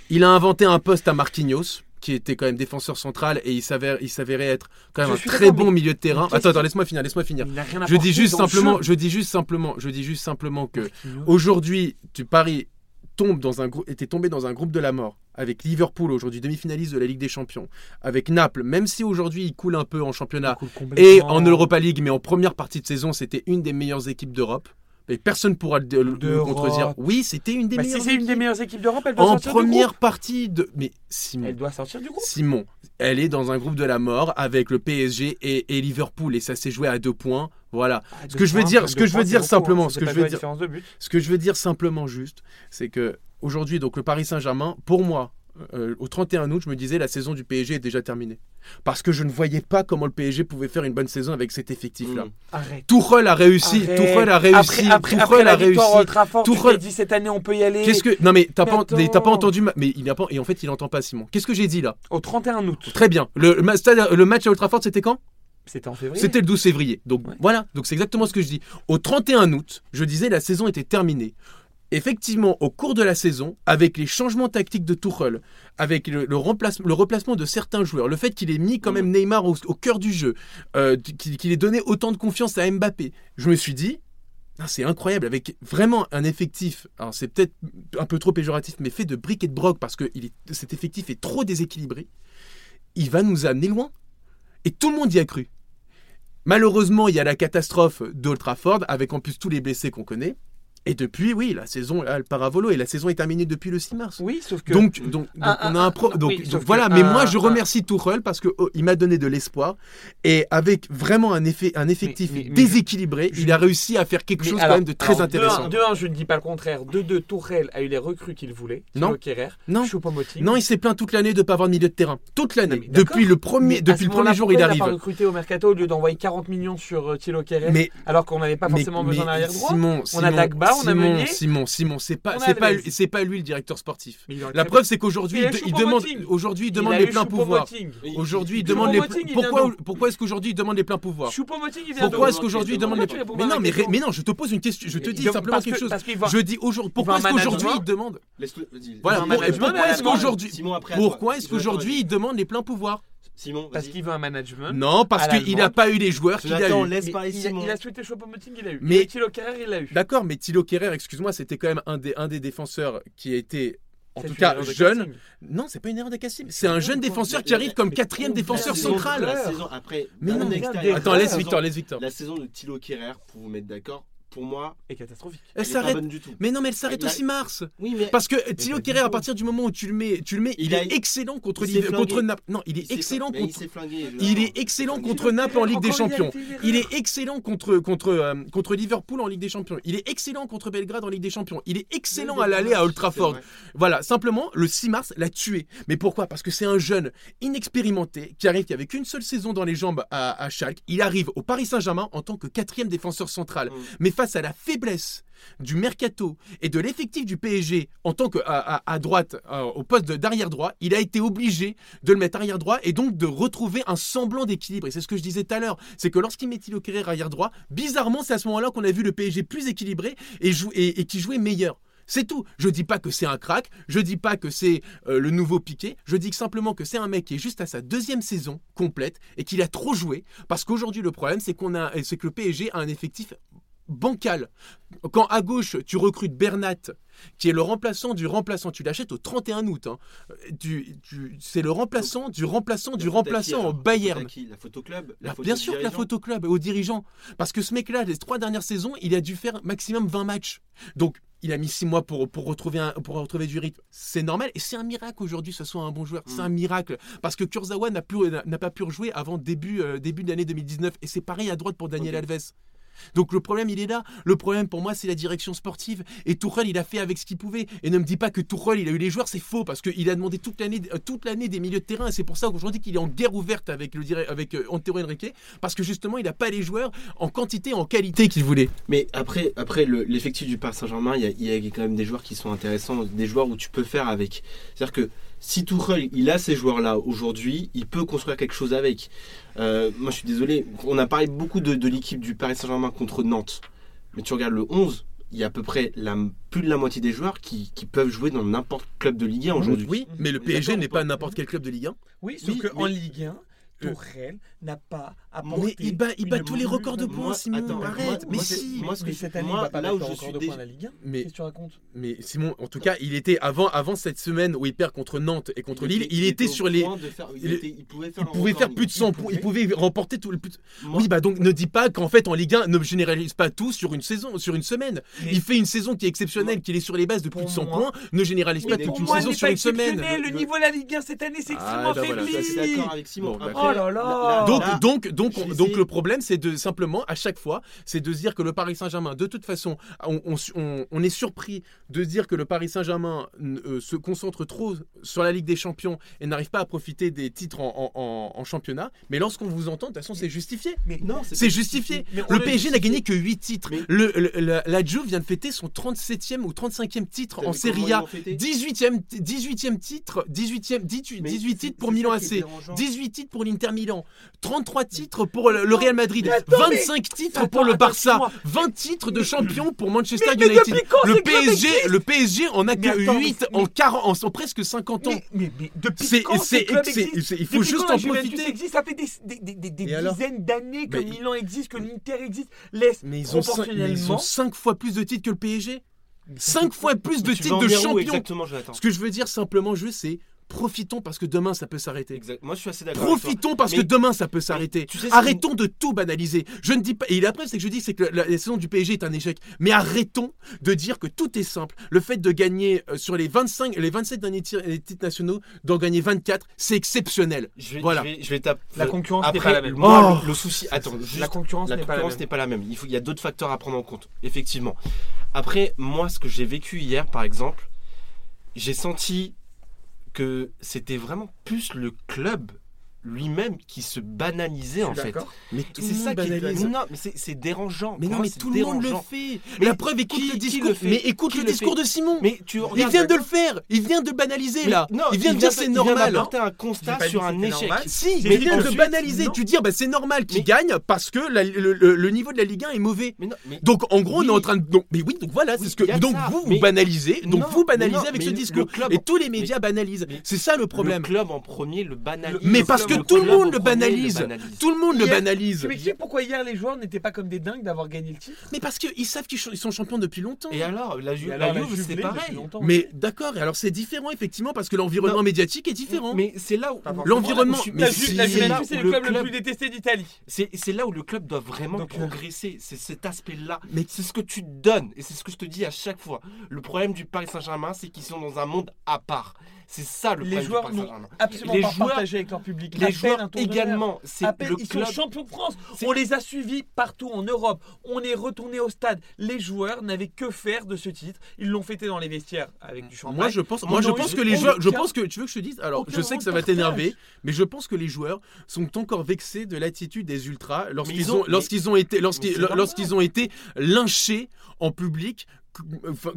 [SPEAKER 1] Il a inventé un poste à Marquinhos, qui était quand même défenseur central et il s'avérait, il s'avérait être quand même
[SPEAKER 3] Je
[SPEAKER 1] un très bon milieu de terrain. Attends, attends, laisse-moi finir, laisse-moi finir. Je dis juste simplement, je dis juste simplement, je dis juste simplement que aujourd'hui, tu Paris tombe dans un grou- était tombé dans un groupe de la mort avec Liverpool aujourd'hui demi-finaliste de la Ligue des Champions, avec Naples, même si aujourd'hui il coule un peu en championnat et en Europa League, mais en première partie de saison, c'était une des meilleures équipes d'Europe. Et personne ne pourra le, contredire. Oui, c'était une des
[SPEAKER 3] Bah,
[SPEAKER 1] meilleures
[SPEAKER 3] si c'est une des
[SPEAKER 1] équipes.
[SPEAKER 3] meilleures équipes d'Europe, elle doit
[SPEAKER 1] en
[SPEAKER 3] sortir du
[SPEAKER 1] première
[SPEAKER 3] groupe.
[SPEAKER 1] partie de mais Simon
[SPEAKER 3] Elle doit sortir du groupe.
[SPEAKER 1] Simon, elle est dans un groupe de la mort avec le PSG et, et Liverpool et ça s'est joué à deux points. Voilà.
[SPEAKER 3] Ah,
[SPEAKER 1] Ce que je veux dire-
[SPEAKER 3] deux
[SPEAKER 1] ce que je veux dire simplement,
[SPEAKER 3] hein.
[SPEAKER 1] ce
[SPEAKER 3] C'est
[SPEAKER 1] que je veux dire-. Ce que je veux dire simplement juste, c'est que aujourd'hui, donc le Paris Saint-Germain, pour moi, euh, au 31 août, je me disais la saison du PSG est déjà terminée. Parce que je ne voyais pas comment le PSG pouvait faire une bonne saison avec cet effectif-là.
[SPEAKER 2] Mm.
[SPEAKER 3] Arrête.
[SPEAKER 1] Tuchel a réussi,
[SPEAKER 3] Arrête.
[SPEAKER 1] Tuchel a réussi,
[SPEAKER 3] Après, après,
[SPEAKER 1] Tuchel
[SPEAKER 3] après la
[SPEAKER 1] a réussi. Tuchel-
[SPEAKER 3] t'es dit cette année on peut y aller.
[SPEAKER 1] Qu'est-ce que non mais t'as pas mais t'as pas entendu ma- mais il n'a pas et en fait il n'entend pas Simon. Qu'est-ce que j'ai dit là?
[SPEAKER 3] Au 31 août.
[SPEAKER 1] Très bien. Le, le le match à Old Trafford c'était quand?
[SPEAKER 3] C'était en février.
[SPEAKER 1] C'était le 12 février. Donc
[SPEAKER 3] Ouais.
[SPEAKER 1] voilà, donc c'est exactement ce que je dis. Au 31 août, je disais la saison était terminée. effectivement, au cours de la saison, avec les changements tactiques de Tuchel, avec le, le remplacement, le replacement de certains joueurs, le fait qu'il ait mis quand même Neymar au, au cœur du jeu, euh, qu'il ait donné autant de confiance à Mbappé, je me suis dit, ah, c'est incroyable, avec vraiment un effectif, alors c'est peut-être un peu trop péjoratif, mais fait de briques et de broc, parce que il est, cet effectif est trop déséquilibré, il va nous amener loin. Et tout le monde y a cru. Malheureusement, il y a la catastrophe d'Old Trafford, avec en plus tous les blessés qu'on connaît. Et depuis, oui, la saison, elle part à volo et la saison est terminée depuis le 6 mars.
[SPEAKER 3] Oui, sauf que.
[SPEAKER 1] Donc, donc, on a
[SPEAKER 3] un-
[SPEAKER 1] pro. Donc,
[SPEAKER 3] oui,
[SPEAKER 1] donc
[SPEAKER 3] que
[SPEAKER 1] voilà, mais moi je remercie Tuchel parce que oh, il m'a donné de l'espoir et avec vraiment un effet, un effectif
[SPEAKER 3] mais- mais
[SPEAKER 1] déséquilibré,
[SPEAKER 3] je-
[SPEAKER 1] il a réussi à faire quelque
[SPEAKER 3] Mais
[SPEAKER 1] chose
[SPEAKER 3] alors-
[SPEAKER 1] quand même de très
[SPEAKER 3] alors,
[SPEAKER 1] intéressant.
[SPEAKER 3] De 1, je ne dis pas le contraire. De 2, Tourelle a eu les recrues qu'il voulait.
[SPEAKER 1] Non.
[SPEAKER 3] Kehrer,
[SPEAKER 1] Non. Non, il s'est plaint toute l'année de pas avoir de milieu de terrain, toute l'année, depuis le premier, depuis le premier jour il arrive.
[SPEAKER 3] pas recruté au mercato au lieu d'envoyer 40 millions sur euh, Thilo Kehrer
[SPEAKER 1] Mais
[SPEAKER 3] alors qu'on n'avait pas forcément besoin d'arrière droit On a
[SPEAKER 1] Simon,
[SPEAKER 3] Dagba, on a
[SPEAKER 1] Simon. Simon, Simon, c'est pas,
[SPEAKER 3] On a
[SPEAKER 1] c'est pas,
[SPEAKER 3] Alves.
[SPEAKER 1] c'est pas lui le directeur sportif.
[SPEAKER 3] Mais il aurait
[SPEAKER 1] La
[SPEAKER 3] très
[SPEAKER 1] preuve, c'est qu'aujourd'hui,
[SPEAKER 3] Il a
[SPEAKER 1] il,
[SPEAKER 3] eu
[SPEAKER 1] il demande,
[SPEAKER 3] Choupo-Moting.
[SPEAKER 1] aujourd'hui, il demande les pleins pouvoirs. Aujourd'hui, il demande les
[SPEAKER 3] il
[SPEAKER 1] pourquoi, pourquoi est-ce qu'aujourd'hui il demande les pleins pouvoirs?
[SPEAKER 3] Choupo-Moting, il vient
[SPEAKER 1] Pourquoi est-ce qu'aujourd'hui il
[SPEAKER 2] Demande
[SPEAKER 1] les
[SPEAKER 3] tu
[SPEAKER 1] pleins
[SPEAKER 3] réponds
[SPEAKER 1] Mais
[SPEAKER 3] à
[SPEAKER 1] non,
[SPEAKER 3] ma
[SPEAKER 1] mais,
[SPEAKER 3] question.
[SPEAKER 1] mais non, je te pose une question. Je te dis simplement
[SPEAKER 3] parce
[SPEAKER 1] quelque
[SPEAKER 3] que-
[SPEAKER 1] chose.
[SPEAKER 3] parce qu'il va-
[SPEAKER 1] Je dis aujourd'hui. Pourquoi est-ce qu'aujourd'hui
[SPEAKER 3] management.
[SPEAKER 1] il demande?
[SPEAKER 2] Laisse-le.
[SPEAKER 1] Voilà.
[SPEAKER 3] un
[SPEAKER 1] pour- et
[SPEAKER 3] management
[SPEAKER 1] Pourquoi est-ce qu'aujourd'hui
[SPEAKER 2] Simon, après, à toi.
[SPEAKER 1] Pourquoi est-ce
[SPEAKER 2] Je
[SPEAKER 1] qu'aujourd'hui il demande les pleins pouvoirs?
[SPEAKER 2] Simon,
[SPEAKER 3] Parce qu'il veut un management.
[SPEAKER 1] Non, parce qu'il n'a pas eu les joueurs qu'il a eu.
[SPEAKER 2] laisse
[SPEAKER 3] Mais
[SPEAKER 2] parler
[SPEAKER 3] il, a,
[SPEAKER 2] Simon.
[SPEAKER 3] il a souhaité Choupo-Moting, il a eu.
[SPEAKER 1] Mais-
[SPEAKER 3] Thilo Kehrer, il l'a eu.
[SPEAKER 1] D'accord, mais Thilo Kerrer, excuse-moi, c'était quand même un des, un des défenseurs qui a été, en tout cas, jeune.
[SPEAKER 3] casting.
[SPEAKER 1] Non, c'est pas une erreur de Cassim. C'est un jeune défenseur qui arrive comme quatrième défenseur central.
[SPEAKER 2] La saison après,
[SPEAKER 1] Mais non. Attends,
[SPEAKER 3] La
[SPEAKER 1] laisse Victor, laisse Victor.
[SPEAKER 2] La saison de Thilo Kerrer, pour vous mettre d'accord, pour moi,
[SPEAKER 3] Et catastrophique.
[SPEAKER 1] Elle
[SPEAKER 2] est
[SPEAKER 1] s'arrête.
[SPEAKER 2] bonne du tout.
[SPEAKER 1] Mais non, mais elle s'arrête au
[SPEAKER 2] La-
[SPEAKER 1] 6 mars.
[SPEAKER 2] Oui, mais
[SPEAKER 1] Parce que Thilo Kerrer, à partir du moment où tu le mets, tu le mets, il,
[SPEAKER 2] Il a-
[SPEAKER 1] est excellent contre
[SPEAKER 2] il
[SPEAKER 1] contre. Naples. Non, il est
[SPEAKER 2] il
[SPEAKER 1] excellent
[SPEAKER 2] il
[SPEAKER 1] contre.
[SPEAKER 2] flingué.
[SPEAKER 1] Il est excellent contre Naples en Ligue des Champions. Il est excellent contre, contre, euh, contre Liverpool en Ligue des Champions. Il est excellent contre Belgrade en Ligue des Champions. Il est excellent à l'aller à Old Trafford. Voilà, simplement, le 6 mars l'a tué. Mais pourquoi? Parce que c'est un jeune inexpérimenté qui arrive, qui avait qu'une seule saison dans les jambes à, à Schalke. Il arrive au Paris Saint-Germain en tant que quatrième défenseur central.
[SPEAKER 2] Mm.
[SPEAKER 1] Mais face à la faiblesse du mercato et de l'effectif du PSG en tant que droite euh, au poste d'arrière droit, il a été obligé de le mettre arrière droit et donc de retrouver un semblant d'équilibre. Et c'est ce que je disais tout à l'heure, c'est que lorsqu'il met Thilo Kehrer arrière droit, bizarrement c'est à ce moment-là qu'on a vu le PSG plus équilibré et, jou- qui jouait meilleur. C'est tout. Je dis pas que c'est un crack, je dis pas que c'est euh, le nouveau Piqué, je dis simplement que c'est un mec qui est juste à sa deuxième saison complète et qu'il a trop joué parce qu'aujourd'hui le problème c'est c'est que le PSG a un effectif bancal. Quand à gauche tu recrutes Bernat qui est le remplaçant du remplaçant, tu l'achètes au 31 août. hein. Tu- tu- c'est le remplaçant du remplaçant du remplaçant au Bayern.
[SPEAKER 2] La qui? Photo club?
[SPEAKER 1] La-
[SPEAKER 2] faute
[SPEAKER 1] bien sûr que la au club, aux dirigeants. Parce que ce mec-là, les trois dernières saisons, il a dû faire maximum 20 matchs. Donc, il a mis 6 mois pour, pour, retrouver un- pour retrouver du rythme. C'est normal. Et c'est un miracle aujourd'hui que ce soit un bon joueur. C'est
[SPEAKER 2] Mm.
[SPEAKER 1] un miracle. Parce que Kurzawa n'a pas pu rejouer avant début, euh, début de l'année 2019. Et c'est pareil à droite pour Daniel. Alves. Donc le problème, il est là. Le problème pour moi, c'est la direction sportive. Et Tourelle, il a fait avec ce qu'il pouvait. Et ne me dis pas que Tourelle, il a eu les joueurs, c'est faux. Parce qu'il a demandé toute l'année euh, toute l'année des milieux de terrain. Et c'est pour ça qu'aujourd'hui qu'il est en guerre ouverte avec, le, avec euh, Antero Henrique. Parce que justement, il n'a pas les joueurs en quantité, en qualité qu'il voulait.
[SPEAKER 2] Mais après, après le- l'effectif du Paris Saint-Germain, il y y a quand même des joueurs qui sont intéressants, des joueurs où tu peux faire avec. C'est-à-dire que si Tuchel, il a ces joueurs-là aujourd'hui, il peut construire quelque chose avec. Euh, moi, je suis désolé, on a parlé beaucoup de, de l'équipe du Paris Saint-Germain contre Nantes. Mais tu regardes le 11, il y a à peu près la, plus de la moitié des joueurs qui, qui peuvent jouer dans n'importe quel club de Ligue 1 aujourd'hui.
[SPEAKER 1] Oui, mais le PSG n'est pas n'importe quel club de Ligue 1.
[SPEAKER 3] Oui, sauf
[SPEAKER 2] Oui,
[SPEAKER 3] qu'en
[SPEAKER 2] mais-
[SPEAKER 3] Ligue 1,
[SPEAKER 1] Euh.
[SPEAKER 3] Tourelle n'a pas
[SPEAKER 1] Mais
[SPEAKER 3] apporté.
[SPEAKER 1] il bat, il bat tous les records de
[SPEAKER 2] Moi,
[SPEAKER 1] points, Simon.
[SPEAKER 2] attends,
[SPEAKER 1] arrête.
[SPEAKER 2] moi-
[SPEAKER 1] mais
[SPEAKER 2] moi,
[SPEAKER 1] si.
[SPEAKER 2] moi, ce
[SPEAKER 3] mais
[SPEAKER 2] que
[SPEAKER 3] cette année,
[SPEAKER 2] moi,
[SPEAKER 3] il va pas
[SPEAKER 2] là où je suis
[SPEAKER 3] de points à la Ligue 1.
[SPEAKER 1] Mais
[SPEAKER 3] Qu'est-ce que tu racontes?
[SPEAKER 1] Mais Simon, en tout cas, il était avant, avant cette semaine où il perd contre Nantes et contre Lille, il, était, sur les.
[SPEAKER 2] il, pouvait faire
[SPEAKER 1] Il pouvait plus de 100 points, il
[SPEAKER 3] pouvait.
[SPEAKER 1] remporter tout le. plus-
[SPEAKER 2] 1. Moi-
[SPEAKER 1] Oui, bah donc ne dis pas qu'en fait en Ligue 1 ne généralise pas tout sur une saison, sur une semaine.
[SPEAKER 3] Mais-
[SPEAKER 1] Il fait une saison qui est exceptionnelle, qu'il est sur les bases de plus de 100
[SPEAKER 3] moi-
[SPEAKER 1] points, ne généralise
[SPEAKER 2] Mais
[SPEAKER 1] pas toute une saison sur une semaine.
[SPEAKER 3] Le niveau de la Ligue 1 cette année, c'est
[SPEAKER 1] Ah,
[SPEAKER 3] extrêmement
[SPEAKER 1] bah
[SPEAKER 3] faibli.
[SPEAKER 2] Je suis d'accord avec Simon.
[SPEAKER 3] Oh là là.
[SPEAKER 1] Donc, donc, donc, donc le problème, c'est de simplement, à chaque fois, c'est de se dire que le Paris Saint-Germain, de toute façon, on, on- on- on est surpris de se dire que le Paris Saint-Germain euh, se concentre trop sur la Ligue des Champions et n'arrive pas à profiter des titres en, en- en- en championnat. Mais lorsqu'on vous entend, de toute façon, c'est justifié.
[SPEAKER 3] Mais
[SPEAKER 2] non,
[SPEAKER 1] C'est justifié. Le PSG n'a gagné que 8 titres.
[SPEAKER 2] Mais-
[SPEAKER 1] Le, le- la, la Juve vient de fêter son 37e ou 35e titre en Serie A.
[SPEAKER 2] l'ont fêté?
[SPEAKER 1] 18e, 18e titre, 18e, 18,
[SPEAKER 2] Mais
[SPEAKER 1] 18
[SPEAKER 2] c'est-
[SPEAKER 1] titres pour Milan AC,
[SPEAKER 2] dérangeant.
[SPEAKER 1] 18 titres pour l'Inter l'Inter Milan, 33 titres pour le, le Real Madrid,
[SPEAKER 3] Mais attends,
[SPEAKER 1] 25 titres
[SPEAKER 3] Attends,
[SPEAKER 1] pour le Barça,
[SPEAKER 3] excuse-moi.
[SPEAKER 1] 20 titres de champion pour Manchester
[SPEAKER 3] Mais- mais
[SPEAKER 1] United. Le PSG, le PSG en a que
[SPEAKER 3] attends,
[SPEAKER 1] 8
[SPEAKER 3] mais-
[SPEAKER 1] en 40 en, en presque 50 ans.
[SPEAKER 3] Mais, mais, mais depuis
[SPEAKER 1] C'est-
[SPEAKER 3] quand
[SPEAKER 1] c'est-
[SPEAKER 3] ces clubs
[SPEAKER 1] c'est-
[SPEAKER 3] existent
[SPEAKER 1] c'est- il faut
[SPEAKER 3] Depuis
[SPEAKER 1] juste
[SPEAKER 3] quand
[SPEAKER 1] en profiter.
[SPEAKER 3] existe Ça fait des, des, des, des- des
[SPEAKER 1] Et alors
[SPEAKER 3] dizaines d'années que
[SPEAKER 1] Mais-
[SPEAKER 3] Milan existe, que l'Inter existe. Laisse
[SPEAKER 1] Mais ils ont 5
[SPEAKER 3] proportionnellement.
[SPEAKER 1] fois plus de titres que le PSG.
[SPEAKER 3] Mais ça
[SPEAKER 1] 5
[SPEAKER 3] fait-
[SPEAKER 1] fois plus de titres de champion. Ce que je veux dire simplement juste c'est profitons parce que demain ça peut s'arrêter.
[SPEAKER 2] Exact. Moi, je suis assez d'accord. avec toi.
[SPEAKER 1] Profitons parce
[SPEAKER 2] Mais-
[SPEAKER 1] que demain ça peut s'arrêter.
[SPEAKER 2] tu sais ce
[SPEAKER 1] Arrêtons de tout banaliser. Je ne dis pas. Et la preuve, c'est que je dis c'est que la, la saison du PSG est un échec. Mais arrêtons de dire que tout est simple. Le fait de gagner euh, sur les 25, les 27 derniers les titres nationaux, d'en gagner 24, c'est exceptionnel.
[SPEAKER 2] Je vais,
[SPEAKER 1] Voilà.
[SPEAKER 2] je vais, je vais taper.
[SPEAKER 3] La concurrence n'est
[SPEAKER 2] Après,
[SPEAKER 3] pas la même.
[SPEAKER 2] moi,
[SPEAKER 1] Oh.
[SPEAKER 2] le, le souci. Attends, juste,
[SPEAKER 3] La concurrence
[SPEAKER 2] la
[SPEAKER 3] n'est pas la
[SPEAKER 2] concurrence
[SPEAKER 3] même.
[SPEAKER 2] n'est pas la même. Il, faut, il y a d'autres facteurs à prendre en compte, effectivement. Après, moi, ce que j'ai vécu hier, par exemple, j'ai senti que c'était vraiment plus le club lui-même qui se banalisait en fait.
[SPEAKER 1] Mais tout
[SPEAKER 2] c'est
[SPEAKER 1] le
[SPEAKER 2] ça
[SPEAKER 1] monde
[SPEAKER 2] qui est
[SPEAKER 1] banalise.
[SPEAKER 2] non, mais c'est dérangeant.
[SPEAKER 1] Mais non,
[SPEAKER 2] moi,
[SPEAKER 1] mais tout le monde le fait.
[SPEAKER 2] Mais
[SPEAKER 1] la preuve, écoute
[SPEAKER 2] qui-
[SPEAKER 1] le discours.
[SPEAKER 2] le fait?
[SPEAKER 1] mais écoute
[SPEAKER 2] Qui
[SPEAKER 1] le
[SPEAKER 2] le
[SPEAKER 1] discours de Simon.
[SPEAKER 2] Mais tu
[SPEAKER 1] Il vient de le faire. Il vient de banaliser
[SPEAKER 2] Mais
[SPEAKER 1] là.
[SPEAKER 2] non,
[SPEAKER 1] il vient de dire c'est
[SPEAKER 2] Il
[SPEAKER 1] normal.
[SPEAKER 2] vient d'apporter un constat sur un échec.
[SPEAKER 1] Si, mais
[SPEAKER 3] dit
[SPEAKER 1] vient de banaliser. Tu dis bah c'est normal qu'il gagne parce que le, niveau de la Ligue 1 est mauvais. Donc en gros, on est en train de. Mais oui, donc voilà, c'est ce que.
[SPEAKER 2] il
[SPEAKER 1] Donc vous, vous banalisez. Donc vous banalisez avec ce discours. Et tous les médias banalisent. C'est ça le problème.
[SPEAKER 2] Le club en premier le banalise.
[SPEAKER 1] Mais parce que tout le monde le banalise. Tout le monde le banalise.
[SPEAKER 3] Tu m'expliques pourquoi hier les joueurs n'étaient pas comme des dingues d'avoir gagné le titre
[SPEAKER 1] Mais parce qu'ils savent qu'ils sont champions depuis longtemps.
[SPEAKER 2] Et alors, la, Juve,
[SPEAKER 3] Juve
[SPEAKER 2] c'est pareil.
[SPEAKER 3] longtemps.
[SPEAKER 1] Mais d'accord, et alors c'est différent effectivement parce que l'environnement médiatique est différent.
[SPEAKER 2] Mais c'est là où.
[SPEAKER 1] L'environnement- mais
[SPEAKER 3] La,
[SPEAKER 1] si,
[SPEAKER 3] Ju- la
[SPEAKER 1] c'est
[SPEAKER 3] le club, le plus détesté d'Italie.
[SPEAKER 2] C'est c'est là où le club doit vraiment
[SPEAKER 3] euh,
[SPEAKER 2] progresser. C'est cet aspect-là.
[SPEAKER 1] Mais-
[SPEAKER 2] c'est ce que tu donnes et c'est ce que je te dis à chaque fois. Le problème du Paris Saint-Germain, c'est qu'ils sont dans un monde à part. C'est ça le
[SPEAKER 3] Les
[SPEAKER 2] problème
[SPEAKER 3] joueurs
[SPEAKER 2] du Paris Saint-Germain.
[SPEAKER 3] absolument
[SPEAKER 2] Les
[SPEAKER 3] pas
[SPEAKER 2] joueurs-
[SPEAKER 3] partagé avec leur public. À
[SPEAKER 2] Les
[SPEAKER 3] peine
[SPEAKER 2] joueurs
[SPEAKER 3] un
[SPEAKER 2] également. C'est le
[SPEAKER 3] ils
[SPEAKER 2] club.
[SPEAKER 3] sont champions de France. On les a suivis partout en Europe. On est retourné au stade. Les joueurs n'avaient que faire de ce titre. Ils l'ont fêté dans les vestiaires avec du champagne.
[SPEAKER 1] Moi je pense, moi je pense que les joueurs, je pense que tu veux que je te dise, alors je sais que ça va t'énerver, mais je pense que les joueurs sont encore vexés de l'attitude des ultras lorsqu'ils
[SPEAKER 2] ils
[SPEAKER 1] ont, lorsqu'ils ont été, lorsqu'ils, lorsqu'ils ont été lynchés en public.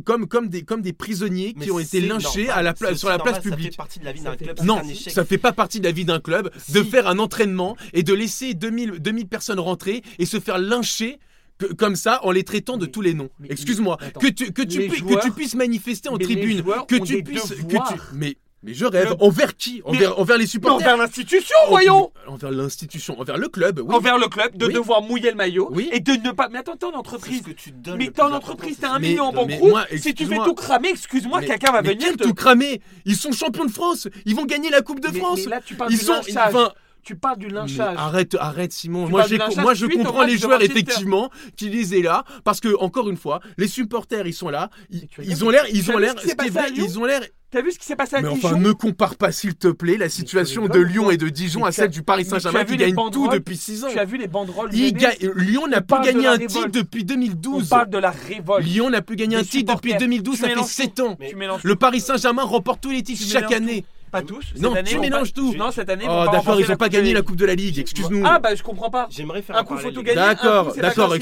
[SPEAKER 1] Comme, comme, des, comme des prisonniers
[SPEAKER 2] Mais
[SPEAKER 1] qui ont été lynchés
[SPEAKER 2] normal.
[SPEAKER 1] à la sur la place
[SPEAKER 2] normal, Ça
[SPEAKER 1] publique.
[SPEAKER 2] fait partie de la vie
[SPEAKER 3] Ça
[SPEAKER 2] d'un
[SPEAKER 3] fait
[SPEAKER 2] club.
[SPEAKER 1] Non,
[SPEAKER 2] un échec.
[SPEAKER 1] ça fait pas partie de la vie d'un club de faire un entraînement et de laisser 2000, 2000 personnes rentrer et se faire lyncher que- comme ça en les traitant de
[SPEAKER 3] Mais-
[SPEAKER 1] tous les noms. Excuse-moi, que tu, que, tu,
[SPEAKER 3] Les
[SPEAKER 1] pu-
[SPEAKER 3] joueurs-
[SPEAKER 1] que tu puisses manifester en tribune, que tu puisses. Que tu, mais, mais je rêve.
[SPEAKER 3] Le-
[SPEAKER 1] Envers qui envers, envers les
[SPEAKER 3] Mais
[SPEAKER 1] supporters
[SPEAKER 3] envers l'institution, voyons
[SPEAKER 1] Envers l'institution, envers le club, oui.
[SPEAKER 3] Envers le club, de
[SPEAKER 1] Oui.
[SPEAKER 3] devoir mouiller le maillot
[SPEAKER 1] Oui.
[SPEAKER 3] et de ne pas. Mais attends, t'es en entreprise.
[SPEAKER 2] que tu donnes.
[SPEAKER 3] Mais t'es en entreprise, t'es un
[SPEAKER 1] Mais-
[SPEAKER 3] million en banqueroute. Si tu fais tout cramer, excuse-moi, quelqu'un va
[SPEAKER 1] mais
[SPEAKER 3] venir
[SPEAKER 1] quel
[SPEAKER 3] te.
[SPEAKER 1] tout cramé? Ils sont champions de France Ils vont gagner la Coupe de
[SPEAKER 3] Mais-
[SPEAKER 1] France
[SPEAKER 3] mais là, tu parles
[SPEAKER 1] Ils sont. enfin,
[SPEAKER 3] Tu parles du
[SPEAKER 1] mais
[SPEAKER 3] lynchage.
[SPEAKER 1] arrête, arrête, Simon.
[SPEAKER 3] Tu
[SPEAKER 1] Moi, je comprends les joueurs effectivement qui les aient là, parce que encore une fois, les supporters, ils sont là. Ils, ont l'air, ils ont l'air. est Ils ont l'air.
[SPEAKER 3] T'as vu ce qui s'est passé à
[SPEAKER 1] Mais
[SPEAKER 3] Dijon
[SPEAKER 1] enfin, ne compare pas, s'il te plaît, la situation de Lyon et de Dijon à celle du Paris Saint-Germain qui gagne tout depuis 6 ans.
[SPEAKER 3] Tu as vu les banderoles
[SPEAKER 1] Lyon n'a
[SPEAKER 3] On
[SPEAKER 1] plus gagné un titre depuis
[SPEAKER 3] On
[SPEAKER 1] 2012.
[SPEAKER 3] parle de la révolte.
[SPEAKER 1] Lyon n'a plus gagné un titre depuis
[SPEAKER 3] supporters.
[SPEAKER 1] 2012,
[SPEAKER 3] Tu
[SPEAKER 1] ça fait
[SPEAKER 3] mélanges
[SPEAKER 1] 7
[SPEAKER 3] tout.
[SPEAKER 1] ans.
[SPEAKER 2] Mais-
[SPEAKER 1] Le Paris Saint-Germain remporte tous les titres
[SPEAKER 3] Tu
[SPEAKER 1] chaque année.
[SPEAKER 3] Pas tous. Cette
[SPEAKER 1] Non,
[SPEAKER 3] année,
[SPEAKER 1] tu
[SPEAKER 3] ils
[SPEAKER 1] mélanges
[SPEAKER 3] pas-
[SPEAKER 1] tout.
[SPEAKER 3] Non, cette année. ils
[SPEAKER 1] Oh, d'accord, ils n'ont pas
[SPEAKER 3] Coupe
[SPEAKER 1] gagné la Coupe de la Ligue, excuse-nous.
[SPEAKER 3] Ah, bah je comprends pas.
[SPEAKER 2] J'aimerais faire
[SPEAKER 3] Un coup, faut tout gagner.
[SPEAKER 1] D'accord, d'accord,
[SPEAKER 3] la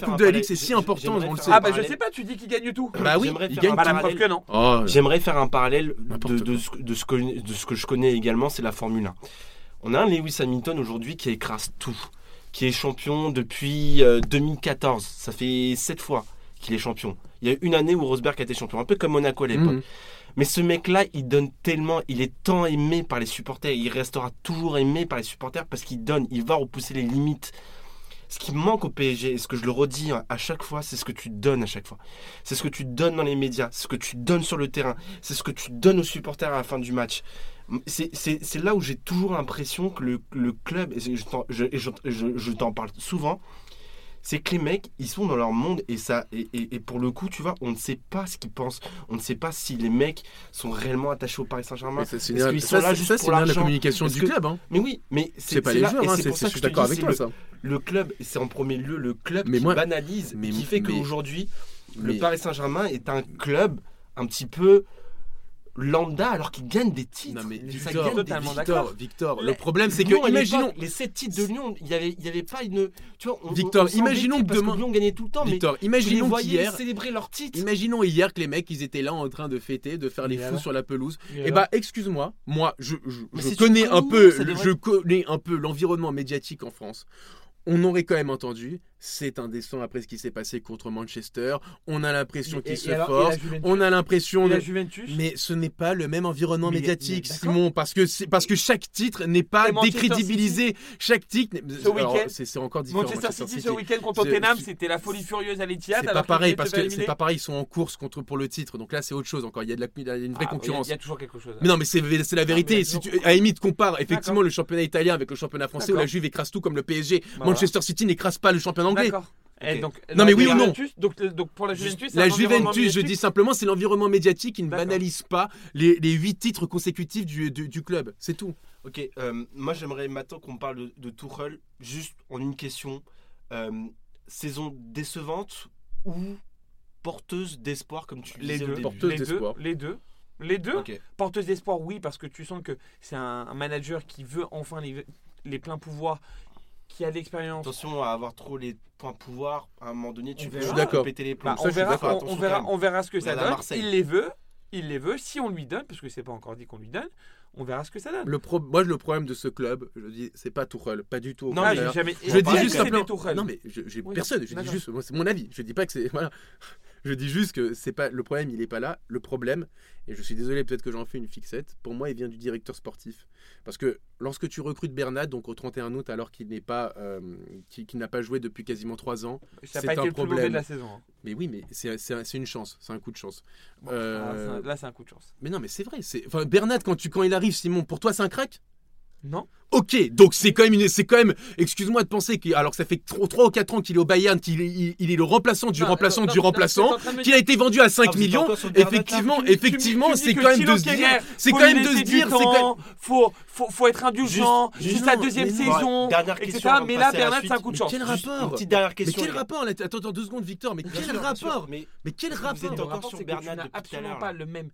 [SPEAKER 1] Coupe de la Ligue, c'est si important, on le sait.
[SPEAKER 3] Ah, bah je sais pas, tu dis qu'il gagne tout.
[SPEAKER 1] Bah oui,
[SPEAKER 2] J'aimerais
[SPEAKER 1] il
[SPEAKER 2] faire
[SPEAKER 1] gagne
[SPEAKER 2] un
[SPEAKER 1] tout.
[SPEAKER 3] Bah la
[SPEAKER 2] parallèle.
[SPEAKER 3] preuve que non.
[SPEAKER 1] Oh,
[SPEAKER 2] J'aimerais faire un parallèle de, de ce, que, de ce que je connais également, c'est la Formule 1. On a un Lewis Hamilton aujourd'hui qui écrase tout, qui est champion depuis euh, 2014. Ça fait 7 fois qu'il est champion. Il y a une année où Rosberg a été champion, un peu comme Monaco à l'époque.
[SPEAKER 1] Mhm.
[SPEAKER 2] Mais ce mec-là, il donne tellement, il est tant aimé par les supporters, il restera toujours aimé par les supporters parce qu'il donne, il va repousser les limites. Ce qui manque au PSG, et ce que je le redis à chaque fois, c'est ce que tu donnes à chaque fois. C'est ce que tu donnes dans les médias, ce que tu donnes sur le terrain, c'est ce que tu donnes aux supporters à la fin du match. C'est- là où j'ai toujours l'impression que le, club, et je t'en parle souvent, c'est que les mecs, ils sont dans leur monde et ça et, et- et pour le coup, tu vois, on ne sait pas ce qu'ils pensent. On ne sait pas si les mecs sont réellement attachés au Paris Saint-Germain.
[SPEAKER 1] C'est
[SPEAKER 2] Est-ce
[SPEAKER 1] bien- ça,
[SPEAKER 2] là juste
[SPEAKER 1] ça,
[SPEAKER 2] pour
[SPEAKER 1] bien la communication du
[SPEAKER 2] que-
[SPEAKER 1] club. hein.
[SPEAKER 2] Mais oui, mais
[SPEAKER 1] C'est pas les joueurs, hein,
[SPEAKER 2] c'est pour ça
[SPEAKER 1] je
[SPEAKER 2] que
[SPEAKER 1] suis
[SPEAKER 2] je te
[SPEAKER 1] d'accord avec toi,
[SPEAKER 2] le-
[SPEAKER 1] ça.
[SPEAKER 2] Le club, c'est en premier lieu le club
[SPEAKER 1] Mais
[SPEAKER 2] qui
[SPEAKER 1] moi-
[SPEAKER 2] banalise,
[SPEAKER 1] mais-
[SPEAKER 2] qui fait qu'aujourd'hui, le Paris Saint-Germain est un club un petit peu lambda alors qu'ils gagnent des titres.
[SPEAKER 1] Non mais
[SPEAKER 3] ça
[SPEAKER 1] Victor,
[SPEAKER 3] gagne
[SPEAKER 1] Victor, le problème c'est que imaginons
[SPEAKER 2] les 7 titres de Lyon, il n'y avait, il y avait pas une. Tu vois, on,
[SPEAKER 1] Victor,
[SPEAKER 2] on-
[SPEAKER 1] imaginons que demain-
[SPEAKER 2] que Lyon gagnait tout le temps,
[SPEAKER 1] Victor,
[SPEAKER 2] mais tu les
[SPEAKER 1] imaginons qu'hier
[SPEAKER 2] célébrer leur titre.
[SPEAKER 1] Imaginons hier que les mecs ils étaient là en train de fêter, de faire les
[SPEAKER 3] Et
[SPEAKER 1] fous sur la pelouse.
[SPEAKER 3] Et
[SPEAKER 1] Eh
[SPEAKER 3] alors
[SPEAKER 1] bah excuse-moi, moi je, connais un peu, je connais un peu l'environnement médiatique en France. On aurait quand même entendu, c'est indécent après ce qui s'est passé contre Manchester. On a l'impression
[SPEAKER 3] et
[SPEAKER 1] se
[SPEAKER 3] alors, Juventus
[SPEAKER 1] On a l'impression de...
[SPEAKER 3] la Juventus
[SPEAKER 1] Mais ce n'est pas le même environnement
[SPEAKER 3] Mais-
[SPEAKER 1] médiatique,
[SPEAKER 3] mais.
[SPEAKER 1] Simon, parce que c'est parce que chaque titre n'est pas décrédibilisé. Chaque titre,
[SPEAKER 3] Ce
[SPEAKER 1] c'est encore différent.
[SPEAKER 3] Manchester City, ce week-end contre Tottenham, c'était la folie furieuse à l'Etihad.
[SPEAKER 1] C'est pas pareil parce que c'est pas pareil, ils sont en course contre pour le titre. Donc là, c'est autre chose encore. Il y a de la, il y a une vraie
[SPEAKER 3] Ah,
[SPEAKER 1] concurrence.
[SPEAKER 3] Il y, a toujours quelque chose.
[SPEAKER 1] Mais non, mais c'est la vérité. Si tu, à limite, compare effectivement le championnat italien avec le championnat français où la Juve écrase tout comme le PSG.
[SPEAKER 3] Bah,
[SPEAKER 1] Manchester City n'écrase pas le championnat anglais.
[SPEAKER 3] Et
[SPEAKER 2] Ok.
[SPEAKER 3] donc,
[SPEAKER 1] Non, mais
[SPEAKER 3] la
[SPEAKER 1] oui ou non
[SPEAKER 3] Juventus, donc, donc pour la Juventus,
[SPEAKER 1] La Juventus, je dis simplement, c'est l'environnement médiatique qui ne banalise pas les, les 8 titres consécutifs du, du, du club. C'est tout.
[SPEAKER 2] Ok, euh, moi j'aimerais maintenant qu'on parle de, de Tuchel, juste en une question. Euh, saison décevante ou porteuse d'espoir, comme tu
[SPEAKER 3] Les
[SPEAKER 2] disais
[SPEAKER 3] deux,
[SPEAKER 2] au début?
[SPEAKER 1] Porteuse
[SPEAKER 3] les deux,
[SPEAKER 1] d'espoir.
[SPEAKER 3] les deux, les deux? Porteuse d'espoir, oui, parce que tu sens que c'est un, un manager qui veut enfin les, les pleins pouvoirs, qui a de l'expérience.
[SPEAKER 2] Attention à avoir trop les points de pouvoir, à un moment donné tu peux péter les plombs.
[SPEAKER 3] Bah, on, verra, on- verra, on verra ce que ça donne.
[SPEAKER 2] Marseille.
[SPEAKER 3] Il les veut, il les veut. Si on lui donne, parce que c'est pas encore dit qu'on lui donne, on verra ce que ça donne.
[SPEAKER 1] Le pro- moi, le problème de ce club, je dis, c'est pas Tuchel, pas du tout.
[SPEAKER 2] Non, mais
[SPEAKER 3] jamais.
[SPEAKER 1] Je dis juste simplement. Non mais je, j'ai
[SPEAKER 3] Oui,
[SPEAKER 1] personne. Je dis juste, c'est mon avis. Je dis pas que c'est voilà. Je dis juste que c'est pas le problème. Il est pas là. Le problème, et je suis désolé peut-être que j'en fais une fixette. Pour moi, il vient du directeur sportif. Parce que lorsque tu recrutes Bernat, donc au 31 août, alors qu'il n'est pas, euh, qui, qui n'a pas joué depuis quasiment 3 ans.
[SPEAKER 3] ça
[SPEAKER 1] c'est un
[SPEAKER 3] été le plus
[SPEAKER 1] problème.
[SPEAKER 3] de la saison. hein.
[SPEAKER 1] Mais oui, mais c'est c'est un- c'est une chance. C'est un coup de chance.
[SPEAKER 3] Bon,
[SPEAKER 1] Euh,
[SPEAKER 3] là, c'est un- coup de chance.
[SPEAKER 1] Mais non, mais c'est vrai. C'est enfin Bernat quand tu quand il arrive, Simon, pour toi c'est un crack?
[SPEAKER 3] Non
[SPEAKER 1] Ok, donc c'est quand même une, c'est quand même, excuse-moi de penser que, alors que ça fait 3 ou 4 ans qu'il est au Bayern, qu'il est, il, il est le remplaçant du
[SPEAKER 3] Non,
[SPEAKER 1] remplaçant
[SPEAKER 3] non,
[SPEAKER 1] du
[SPEAKER 3] non,
[SPEAKER 1] remplaçant, qu'il a été vendu à 5
[SPEAKER 2] Ah, vous êtes
[SPEAKER 1] millions. Effectivement, effectivement, c'est quand même de se dire, c'est quand même de se dire, c'est
[SPEAKER 3] faut, faut, faut être indulgent la
[SPEAKER 1] non,
[SPEAKER 3] deuxième saison, etc. Mais là, Bernat, c'est un coup de
[SPEAKER 1] Mais
[SPEAKER 3] chance.
[SPEAKER 1] quel rapport
[SPEAKER 2] dernière
[SPEAKER 1] Mais
[SPEAKER 2] question.
[SPEAKER 1] quel rapport Attends, attends deux secondes, Victor. Mais quel rapport
[SPEAKER 2] Mais
[SPEAKER 1] quel
[SPEAKER 2] Vous êtes
[SPEAKER 1] rapport
[SPEAKER 2] encore
[SPEAKER 3] Le rapport,
[SPEAKER 2] sur
[SPEAKER 3] c'est que
[SPEAKER 2] Bernat
[SPEAKER 3] tu n'as
[SPEAKER 2] depuis tout à
[SPEAKER 3] absolument pas le même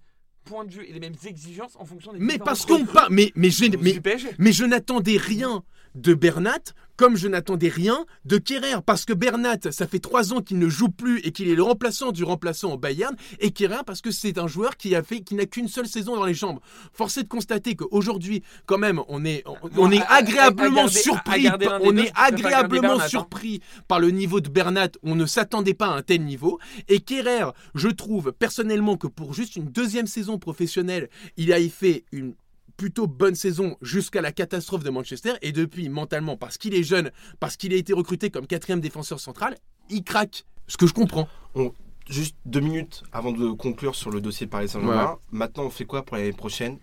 [SPEAKER 3] point de vue et les mêmes exigences en fonction des
[SPEAKER 1] Mais parce qu'on pas, mais mais j'ai, mais. Mais je n'attendais rien de Bernat comme je n'attendais rien de Kerrer. Parce que Bernat, ça fait trois ans qu'il ne joue plus et qu'il est le remplaçant du remplaçant au Bayern. Et Kerrer, parce que c'est un joueur qui a fait, qui n'a qu'une seule saison dans les jambes. Force est de constater qu'aujourd'hui, quand même, on est, on, on est
[SPEAKER 3] à- à- à
[SPEAKER 1] agréablement
[SPEAKER 3] garder-
[SPEAKER 1] surpris. on est agréablement
[SPEAKER 3] Bernat, hein.
[SPEAKER 1] surpris par le niveau de Bernat. On ne s'attendait pas à un tel niveau. Et Kerrer, je trouve personnellement que pour juste une deuxième saison professionnelle, il a fait une plutôt bonne saison jusqu'à la catastrophe de Manchester et depuis mentalement parce qu'il est jeune, parce qu'il a été recruté comme quatrième défenseur central, il craque. Ce que je comprends.
[SPEAKER 2] Juste deux minutes avant de conclure sur le dossier Paris Saint-Germain.
[SPEAKER 1] Ouais.
[SPEAKER 2] Maintenant, on fait quoi pour l'année prochaine?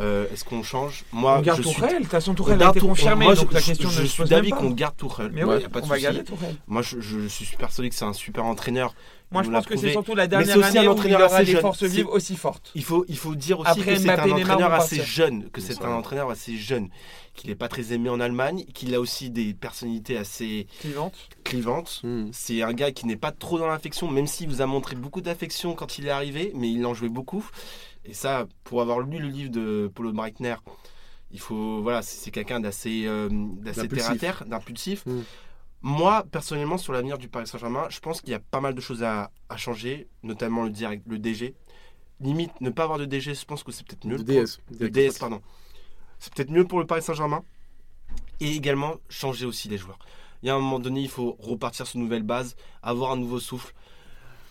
[SPEAKER 2] Euh, Est-ce qu'on change Moi,
[SPEAKER 3] On garde
[SPEAKER 2] je suis.
[SPEAKER 3] Tourelle, de toute façon
[SPEAKER 2] on
[SPEAKER 3] Tourelle a
[SPEAKER 2] garde
[SPEAKER 3] été confirmé,
[SPEAKER 2] moi,
[SPEAKER 3] donc
[SPEAKER 2] je,
[SPEAKER 3] la
[SPEAKER 2] je-
[SPEAKER 3] question
[SPEAKER 2] je
[SPEAKER 3] se
[SPEAKER 2] suis d'avis qu'on garde Tourelle.
[SPEAKER 3] Mais
[SPEAKER 2] Ouais,
[SPEAKER 3] oui,
[SPEAKER 2] y a pas de
[SPEAKER 3] on va
[SPEAKER 2] souci.
[SPEAKER 3] garder Tourelle.
[SPEAKER 2] Moi, je, je suis persuadé que c'est un super entraîneur.
[SPEAKER 3] Moi, je pense que c'est surtout la dernière
[SPEAKER 2] aussi un
[SPEAKER 3] année où il aura des
[SPEAKER 2] jeune.
[SPEAKER 3] forces vives aussi fortes.
[SPEAKER 2] Il faut, il faut dire aussi
[SPEAKER 3] Après
[SPEAKER 2] que c'est un entraîneur assez jeune, que c'est un entraîneur assez jeune, qu'il n'est pas très aimé en Allemagne, qu'il a aussi des personnalités assez
[SPEAKER 3] Clivante.
[SPEAKER 2] clivantes.
[SPEAKER 1] Hmm.
[SPEAKER 2] C'est un gars qui n'est pas trop dans l'affection, même s'il vous a montré beaucoup d'affection quand il est arrivé, mais il en jouait beaucoup. Et ça, pour avoir lu le livre de Paulo Breitner, il faut, voilà, c'est quelqu'un d'assez, euh, terre à terre, d'impulsif.
[SPEAKER 1] Mm.
[SPEAKER 2] Moi, personnellement, sur l'avenir du Paris Saint-Germain, je pense qu'il y a pas mal de choses à, à changer, notamment le, direct, le DG. Limite, ne pas avoir de DG, je pense que c'est peut-être mieux.
[SPEAKER 1] De
[SPEAKER 2] pour-
[SPEAKER 1] DS.
[SPEAKER 2] de DS, pardon. C'est peut-être mieux pour le Paris Saint-Germain. Et également, changer aussi les joueurs. Il y a un moment donné, il faut repartir sur une nouvelle base, avoir un nouveau souffle.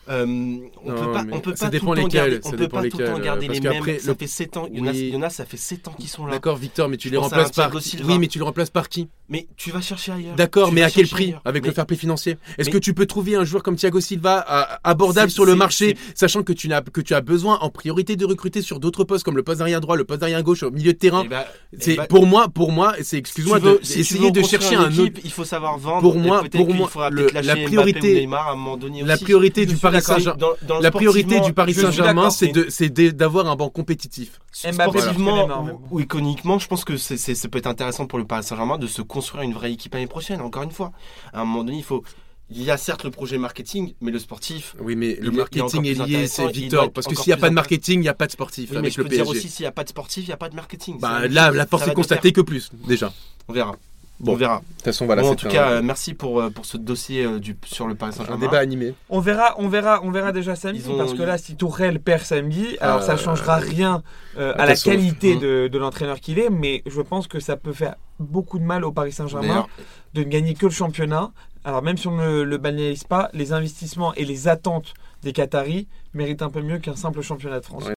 [SPEAKER 2] Euh, on
[SPEAKER 1] Non,
[SPEAKER 2] peut pas, on peut
[SPEAKER 1] ça
[SPEAKER 2] pas
[SPEAKER 1] dépend
[SPEAKER 2] tout le temps
[SPEAKER 1] lesquels,
[SPEAKER 2] garder, on
[SPEAKER 1] ça
[SPEAKER 2] peut pas tout le temps garder
[SPEAKER 1] parce
[SPEAKER 2] les mêmes. Ça
[SPEAKER 1] le-
[SPEAKER 2] fait 7 ans. Il y, en a,
[SPEAKER 1] Oui.
[SPEAKER 2] y en a, ça fait 7 ans qu'ils sont là.
[SPEAKER 1] D'accord, Victor, mais tu
[SPEAKER 2] Je
[SPEAKER 1] les remplaces par. Oui, mais tu les remplaces par qui?
[SPEAKER 2] Mais tu vas chercher ailleurs.
[SPEAKER 1] D'accord, mais à quel prix
[SPEAKER 2] ailleurs.
[SPEAKER 1] Avec
[SPEAKER 2] Mais-
[SPEAKER 1] le fair play financier? Est-ce
[SPEAKER 2] mais-
[SPEAKER 1] que tu peux trouver un joueur comme Thiago Silva à- abordable sur le marché, sachant que tu, n'as, que tu as besoin en priorité de recruter sur d'autres postes comme le poste d'arrière droit, le poste d'arrière gauche, au milieu de terrain?
[SPEAKER 2] Eh ben,
[SPEAKER 1] C'est
[SPEAKER 2] eh ben,
[SPEAKER 1] pour moi, pour moi, c'est excuse-moi
[SPEAKER 2] tu veux-
[SPEAKER 1] de
[SPEAKER 2] si tu
[SPEAKER 1] essayer de chercher un autre.
[SPEAKER 2] équipe, Il faut savoir vendre.
[SPEAKER 1] Pour moi- pour moi, le- la priorité-
[SPEAKER 2] Mbappé ou Neymar à un moment donné
[SPEAKER 1] La priorité du Paris. Saint-Germain, la priorité du Paris Saint-Germain, c'est d'avoir un banc compétitif.
[SPEAKER 2] Sportivement ou, iconiquement, je pense que c'est, ça peut être intéressant pour le Paris Saint-Germain de se construire une vraie équipe l'année prochaine. Encore une fois, à un moment donné, il faut il y a certes le projet marketing, mais le sportif.
[SPEAKER 1] Oui, mais le marketing
[SPEAKER 2] est
[SPEAKER 1] lié, c'est Victor. Parce que s'il n'y a pas de marketing, il n'y a pas de sportif
[SPEAKER 2] Oui, mais
[SPEAKER 1] avec
[SPEAKER 2] je
[SPEAKER 1] le
[SPEAKER 2] peux dire
[SPEAKER 1] PSG.
[SPEAKER 2] aussi, s'il n'y a pas de sportif, il n'y a pas de marketing.
[SPEAKER 1] Bah, là, la force est constatée que plus, déjà.
[SPEAKER 2] On verra.
[SPEAKER 1] Bon.
[SPEAKER 2] On verra.
[SPEAKER 1] toute façon, voilà.
[SPEAKER 2] Bon, en tout
[SPEAKER 1] un-
[SPEAKER 2] cas, euh, merci pour, euh, pour ce dossier euh, du, sur le Paris
[SPEAKER 1] un
[SPEAKER 2] Saint-Germain.
[SPEAKER 1] débat animé.
[SPEAKER 3] On verra, on verra, on verra déjà samedi
[SPEAKER 2] ont-
[SPEAKER 3] parce que là, si Tourelle perd samedi, alors
[SPEAKER 1] Ah,
[SPEAKER 3] ça changera rien euh, à la qualité
[SPEAKER 2] Mmh.
[SPEAKER 3] de, de l'entraîneur qu'il est, mais je pense que ça peut faire beaucoup de mal au Paris Saint-Germain de ne gagner que le championnat. Alors même si on ne le banalise pas, les investissements et les attentes des Qataris méritent un peu mieux qu'un simple championnat de France.
[SPEAKER 1] Ouais.